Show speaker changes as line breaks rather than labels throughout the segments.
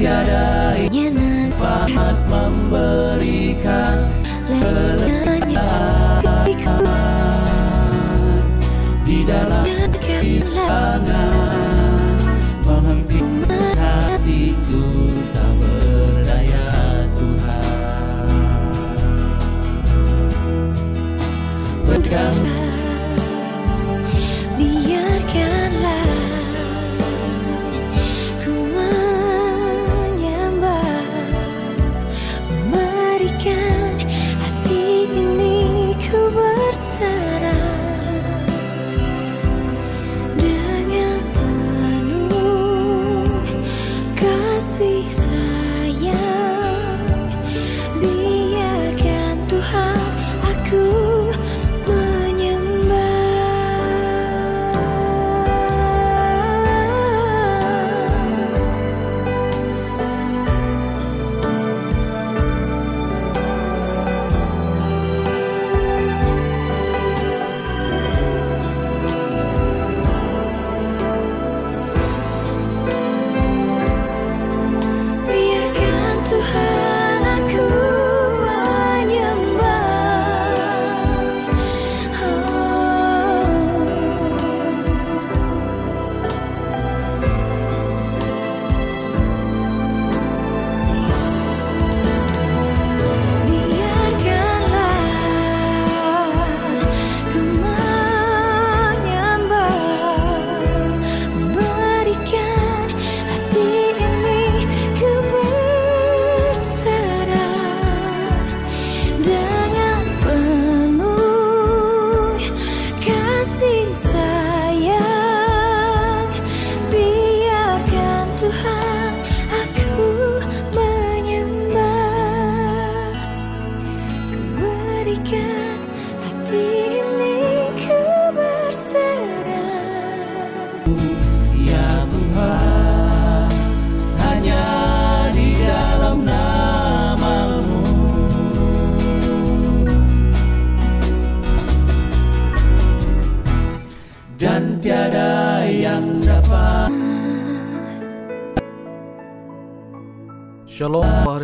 tiada
Nyanan
dapat memberikan
kasih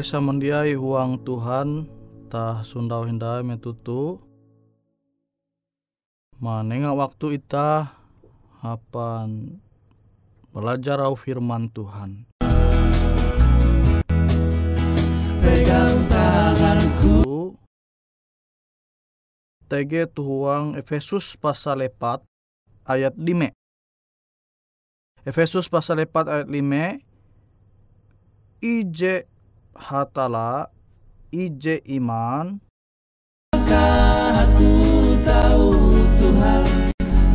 samandiai huang Tuhan tah sundau hindai metutu. Manenga waktu ita apan belajar au firman Tuhan.
Pegang tanganku.
TG tuhuang Efesus pasal 4 ayat 5 Efesus pasal 4 ayat 5 Ije hatala Ije iman.
Maka aku tahu Tuhan?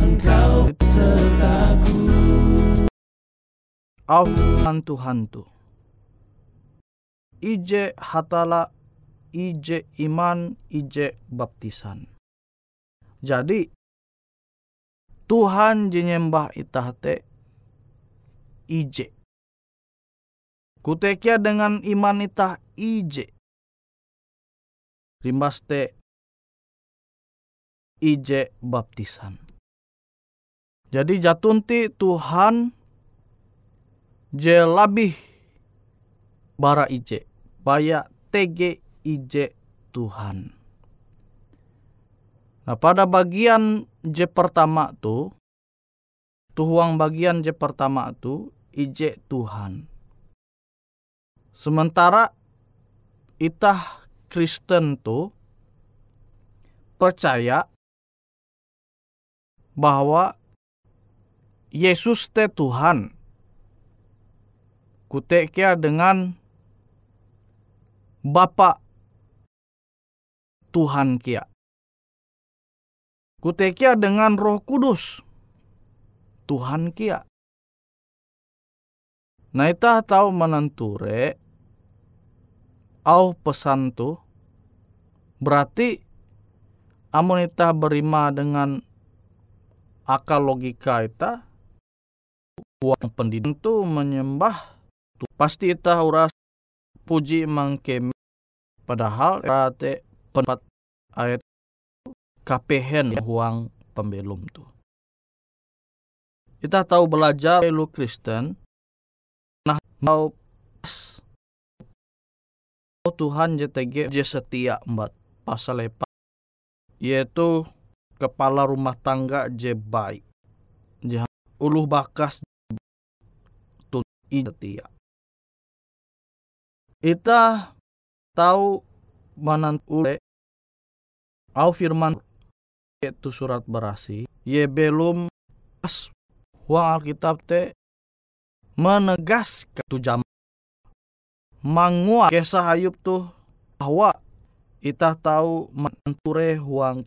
Engkau sertaku.
Au Tuhan tu Ije hatala Ije iman Ije baptisan. Jadi Tuhan jenyembah itah te Ije Kutekia dengan iman itah ije. Rimbas te ije baptisan. Jadi jatunti Tuhan je labih bara ije. Baya tege ije Tuhan. Nah pada bagian je pertama tu, tuhuang bagian je pertama tu, ije Tuhan. Sementara itah Kristen tu percaya bahwa Yesus te Tuhan. Kutekia dengan Bapa Tuhan kia. Kutekia dengan Roh Kudus Tuhan kia. Nah itah tahu menenture au pesan tu berarti amun ita berima dengan akal logika ita uang pendidikan tu menyembah tu pasti ita uras puji mangkemi padahal berarti pendapat ayat kapehen huang pembelum tu. Kita tahu belajar lu Kristen nah mau Oh Tuhan JTG je setia embat pasal lepas yaitu kepala rumah tangga je baik. Je uluh bakas. Tun setia. Ita tahu manantule au firman itu surat berasi. Ye belum pas. Huang Alkitab te menegas ke jam manguat kisah Ayub tuh bahwa kita tahu menture huang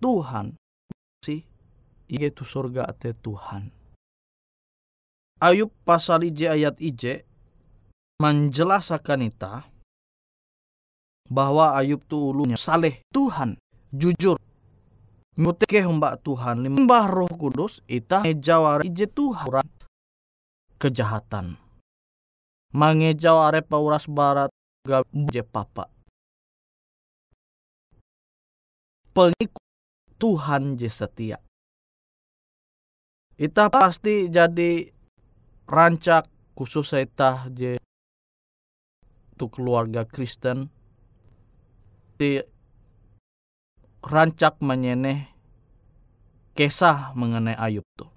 Tuhan. Sih itu surga te Tuhan. Ayub pasal ije ayat ije menjelaskan kita bahwa Ayub tuh ulunya saleh Tuhan jujur. Nguteke mbak Tuhan limbah roh kudus ita jawar ije Tuhan. Kejahatan mangejau are pauras barat je papa. Pengikut Tuhan je setia. Ita pasti jadi rancak khusus ita je untuk keluarga Kristen di rancak menyeneh kisah mengenai Ayub tuh.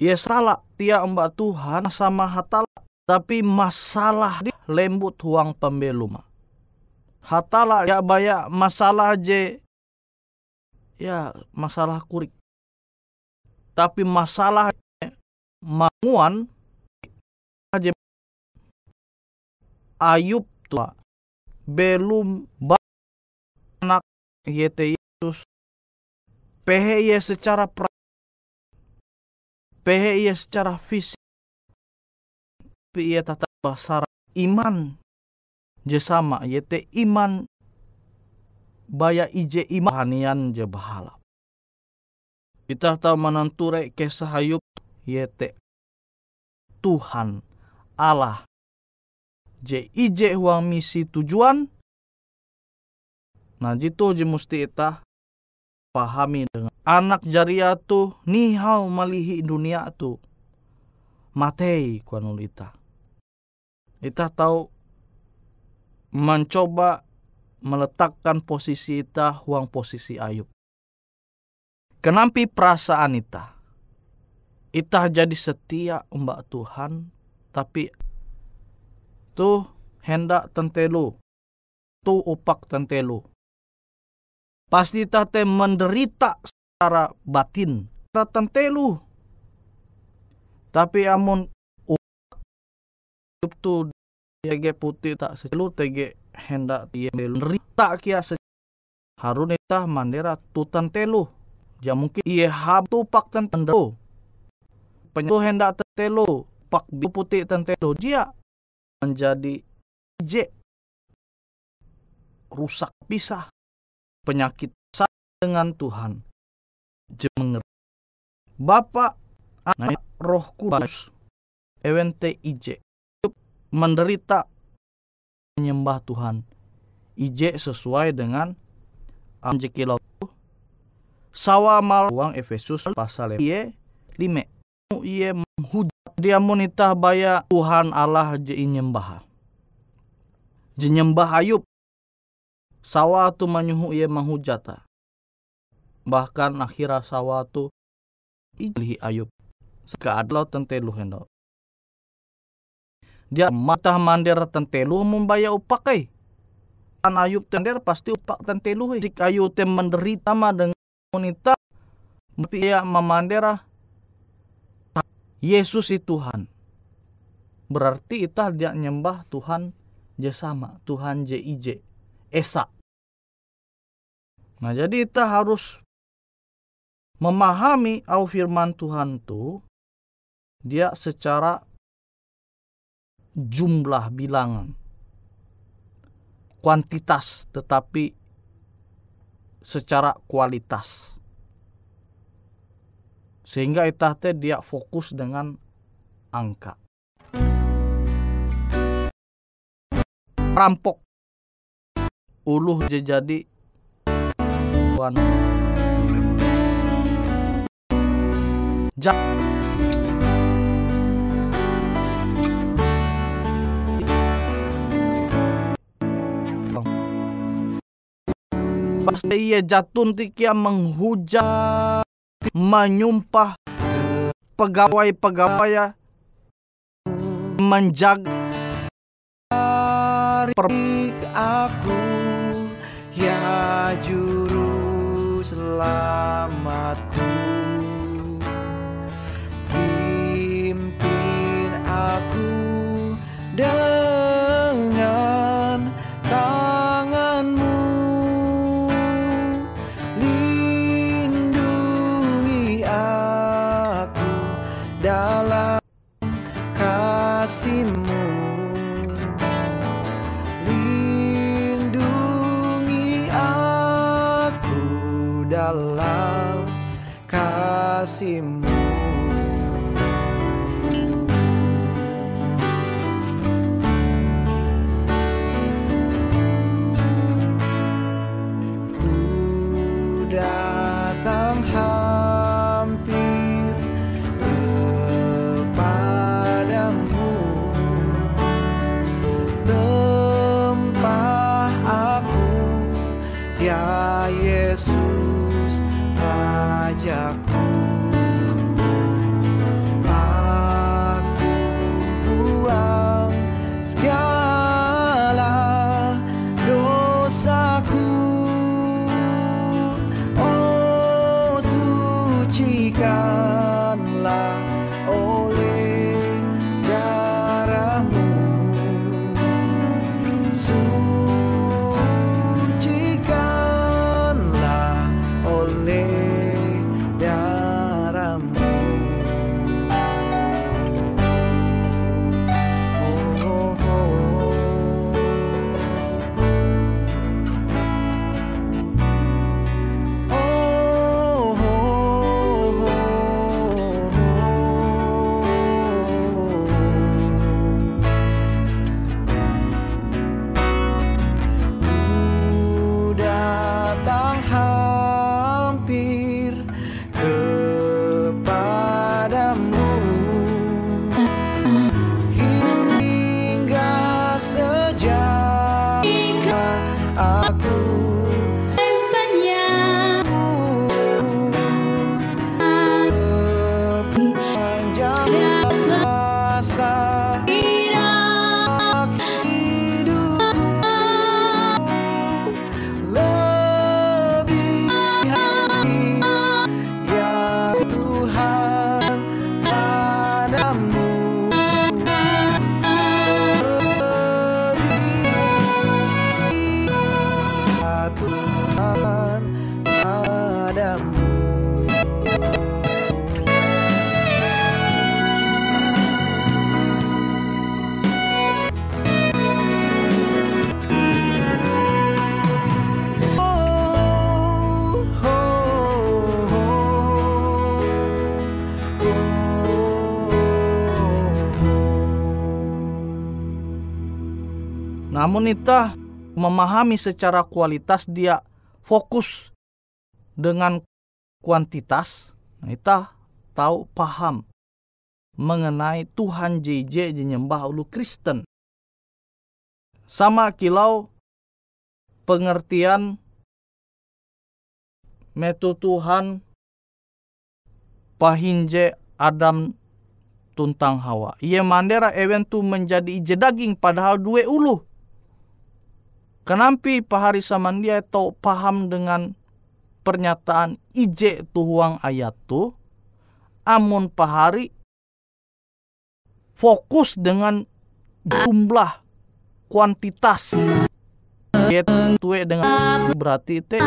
Ya salah tia mbak Tuhan sama hatala tapi masalah di lembut huang pembelum. Hatala ya banyak masalah je ya masalah kurik. Tapi masalah manguan aja Ayub tua belum anak yete Yesus PHI secara pra PHI secara fisik tapi ia tetap basar iman. Jesama yete iman. Baya ije iman. Hanian je bahala. Kita tahu menenture kisah Ayub yete Tuhan Allah. Je ije huang misi tujuan. Nah jitu je musti ita pahami dengan anak jaria tu nihau malihi dunia tu. Matei kuanulita kita tahu mencoba meletakkan posisi kita huang posisi Ayub. Kenampi perasaan kita. Ita jadi setia mbak Tuhan, tapi tuh hendak tentelu, tuh upak tentelu. Pasti tate menderita secara batin, tentelu. Tapi amun upak tuh tege putih tak selu tege hendak dia menderita kia se harun itah mandera tutan telu. Ya mungkin iya hab tupak tentelu penyeluh hendak tentelo pak putih tentelo dia menjadi je rusak pisah. Penyakit dengan Tuhan. Jemenger Bapak anak roh kudus. Ewente ije menderita menyembah Tuhan ije sesuai dengan anjekilau sawa mal uang Efesus pasal lima ia menghujat dia monita baya Tuhan Allah je nyembah. Je nyembah Ayub. Sawa tu menyuhu ia menghujat. Bahkan akhirnya sawa tu ilhi Ayub. Sekeadlau tentelu hendo. Dia mata mandir tentelu membaya upakai. Kan Ayub tender pasti upak tentelu. Jika Ayub tem menderita ma dengan wanita. Tapi ia memandera Yesus itu Tuhan. Berarti kita dia nyembah Tuhan je sama, Tuhan je ije, Esa. Nah jadi kita harus memahami au firman Tuhan itu dia secara jumlah bilangan. Kuantitas tetapi secara kualitas. Sehingga itah teh dia fokus dengan angka. Rampok. Uluh jadi tuan. Jak ia jatun tikia menghujat menyumpah pegawai-pegawai menjaga
Tarik aku ya juru selamatku kasihmu. Lindungi aku dalam kasihmu prática. Aku
Namun ita memahami secara kualitas dia fokus dengan kuantitas, nah ita tahu paham mengenai Tuhan JJ nyembah ulu Kristen. Sama kilau pengertian metu Tuhan pahinje Adam tuntang Hawa. Ia mandera ewen tu menjadi ije daging padahal dua ulu. Kenampi pahari samandia tau paham dengan pernyataan ije tuhuang ayat tu. Amun pahari fokus dengan jumlah kuantitas yaitu dengan berarti te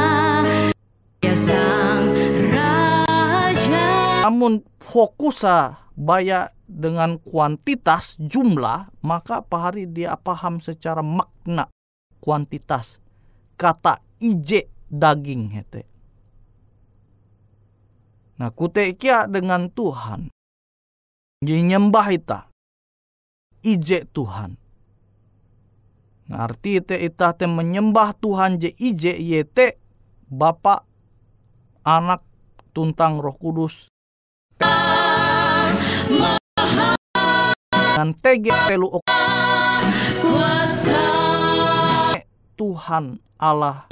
namun fokus baya dengan kuantitas jumlah maka pahari dia paham secara makna kuantitas. Kata ije daging hete. Nah kute kia dengan Tuhan. Nyembah ita. Ije Tuhan. Nah, arti te ita te menyembah Tuhan je ije yete Bapa anak tuntang roh kudus. Dan tege pelu Tuhan Allah.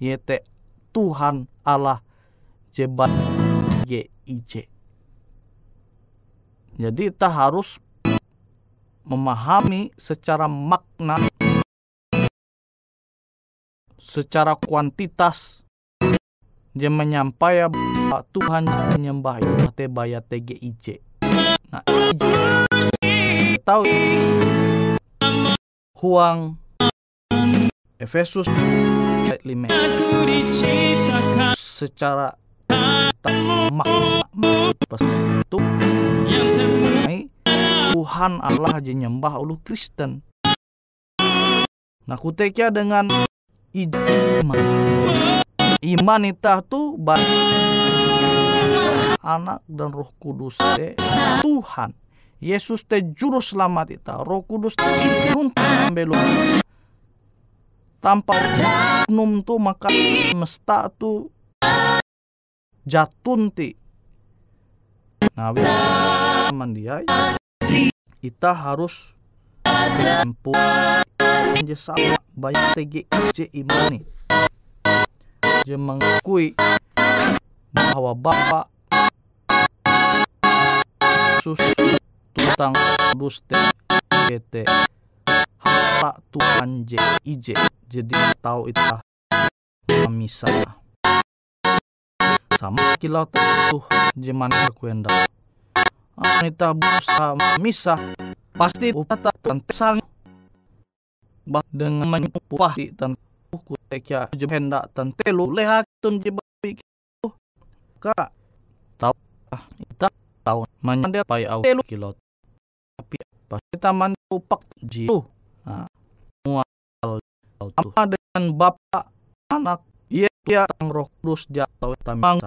Yete Tuhan Allah. Jebat ije jadi kita harus memahami secara makna secara kuantitas. Dia menyampaikan bahwa Tuhan menyembah itu baya TGIJ. Nah, tahu Huang Efesus ayat 5 secara itu Tuhan Allah aja nyembah ulu Kristen. Nah kuteknya dengan iman. Iman itu tuh anak dan roh kudus te Tuhan. Yesus te juru selamat itu. Roh kudus te belum tanpa num tu maka mesta tu jatun ti. Nah, dia kita harus mampu sama banyak TGIC imani je mengakui bahwa Bapak Yesus tentang kudus TGT harta Tuhan JIJ jadi tahu itu misa sama kilau tuh jeman aku hendak Anita busa misa pasti upata tentang bah dengan menyupah di tentang ku tekia jenda tentelu leha tun jibawi ka tahu ita tahu. Manyanda pai au telu kilot tapi pasti taman upak jiu nah apa dengan bapak anak? Ia ia roh kudus jatuh tamang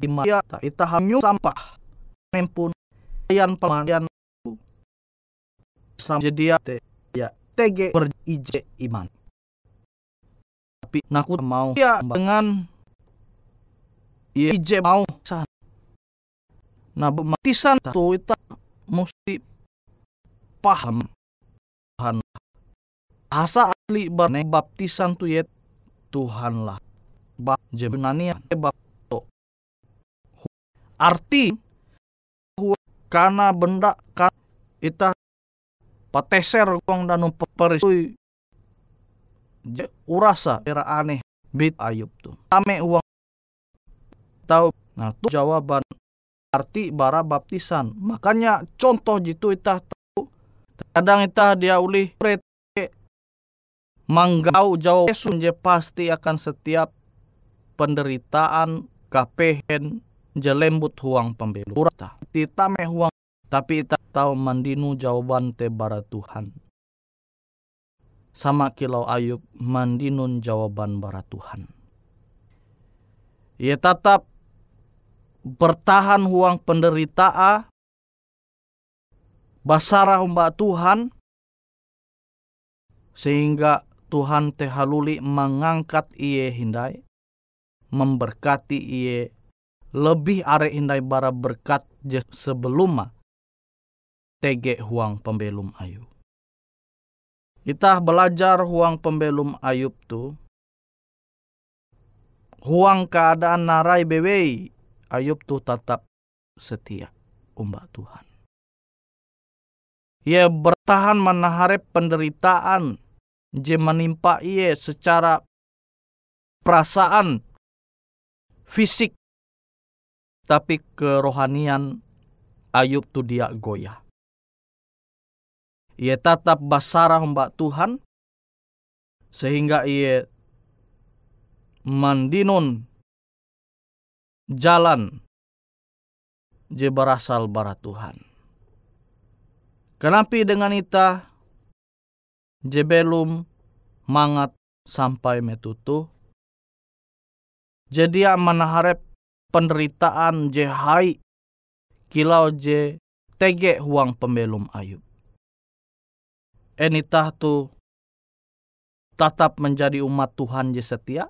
lima ya ita hamyu sampah. Nempun yan pemanian sama jadi ya TG berije iman. Tapi naku mau. Ya dengan ya ije mau. Nah baptisan tuh itu mesti paham. Tuhan. Asa asli barne baptisan tuh ya Tuhan lah bab jebenania bab arti karena benda kan ita pateser kong danu peperisui. Urasa era aneh bit ayub tuh ame uang tahu nah tuh jawaban. Arti bara baptisan. Makanya contoh jitu ita tahu kadang ita dia uli manggau jauh Yesus je pasti akan setiap penderitaan kapehen jelembut huang pembelu. Kita meh huang tapi tak tahu mandinu jawaban te bara Tuhan. Sama kilau Ayub mandinun jawaban bara Tuhan. Ia tetap bertahan huang penderitaan basara mbak Tuhan sehingga Tuhan tehaluli mengangkat iye hindai, memberkati iye lebih are hindai bara berkat je sebelum tege huang pembelum Ayub. Kita belajar huang pembelum Ayub tu, huang keadaan narai bewei Ayub tu tetap setia umbak Tuhan. Ia bertahan menaharap penderitaan je menimpa ia secara perasaan fisik tapi kerohanian Ayub tu dia goyah. Ia tetap basarah mbak Tuhan sehingga ia mandinun jalan je berasal bara Tuhan. Kenapa dengan ita je belum mangat sampai metutu? Jadi menaharap penderitaan je hai kilau je tege huang pembelum Ayub. Enitah tu tetap menjadi umat Tuhan je setia?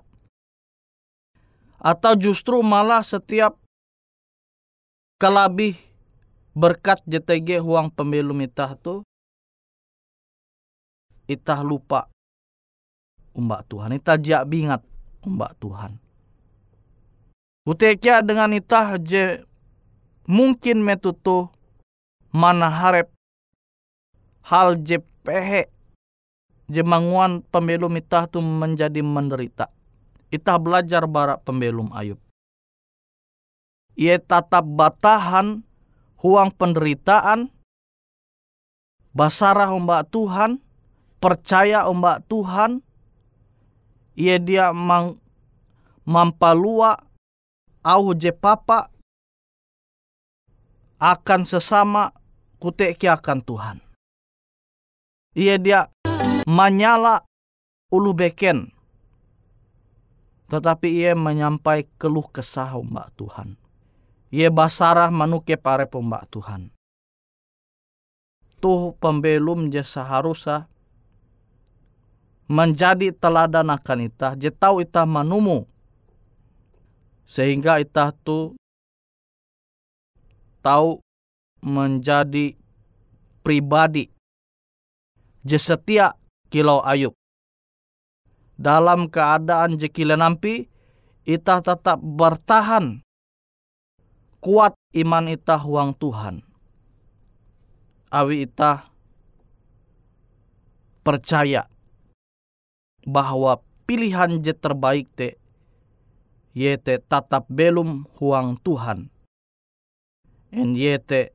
Atau justru malah setiap kelabih berkat JTG huang pembelum itah tu itah lupa. Umbak Tuhan itah jak bingat umbak Tuhan. Kutekia dengan itah je mungkin metutu mana harap hal je pehe je manguan pembelum itah tu menjadi menderita. Itah belajar barak pembelum Ayub. Ia tetap batahan huang penderitaan, basarah ombak Tuhan, percaya ombak Tuhan, ia dia mang, mampalua au je papa akan sesama kuteki akan Tuhan. Ia dia menyala ulu beken. Tetapi ia menyampai keluh kesah mbak Tuhan Ye basarah manuke pare pembak Tuhan. Tuh pembelum je seharusnya menjadi teladan akan ita, je tahu ita manumu. Sehingga ita tu tahu menjadi pribadi je setia kilau ayub. Dalam keadaan je nampi, ita tetap bertahan kuat iman ita huang Tuhan. Awi ita percaya bahwa pilihan je terbaik te yete tatap belum huang Tuhan. En yete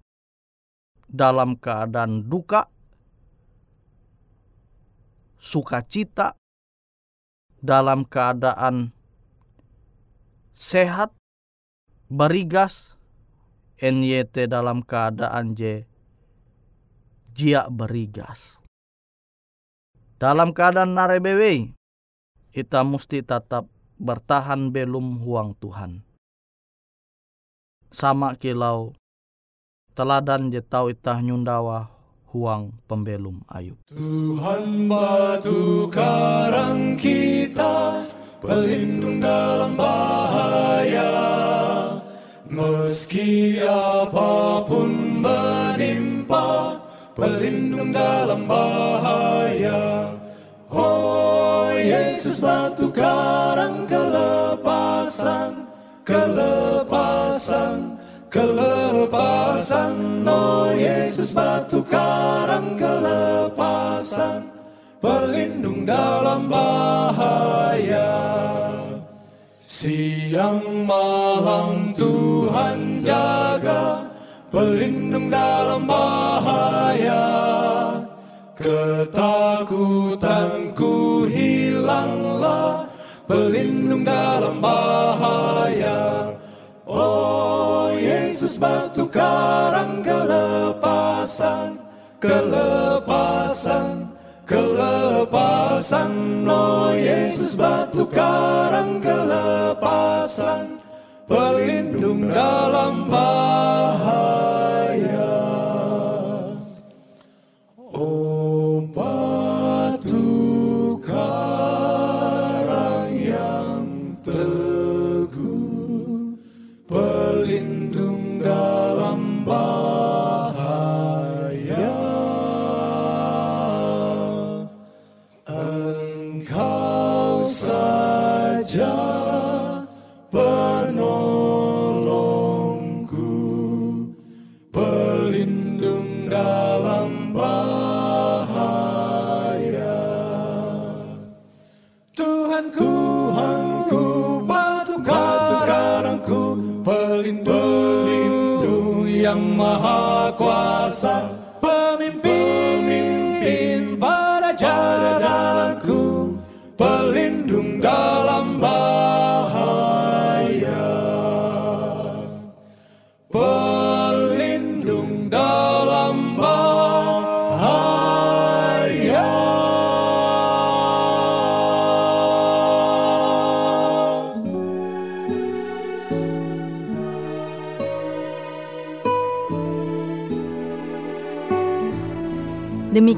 dalam keadaan duka, sukacita, dalam keadaan sehat, barigas, NYT dalam keadaan J jia berigas. Dalam keadaan narebewe, kita mesti tetap bertahan belum huang Tuhan. Sama kilau teladan je tau itah nyundawa huang pembelum ayub.
Tuhan batu karang kita, pelindung dalam bahaya. Meski apa pun menimpa Pelindung dalam bahaya kelepasan Kelepasan. Kelepasan Oh Yesus batu karang kelepasan Pelindung dalam bahaya. Siang malam Tuhan jaga Pelindung dalam bahaya Batu karang kelepasan Kelepasan Kelepasan, oh Yesus batu karang kelepasan, pelindung dalam bahaya.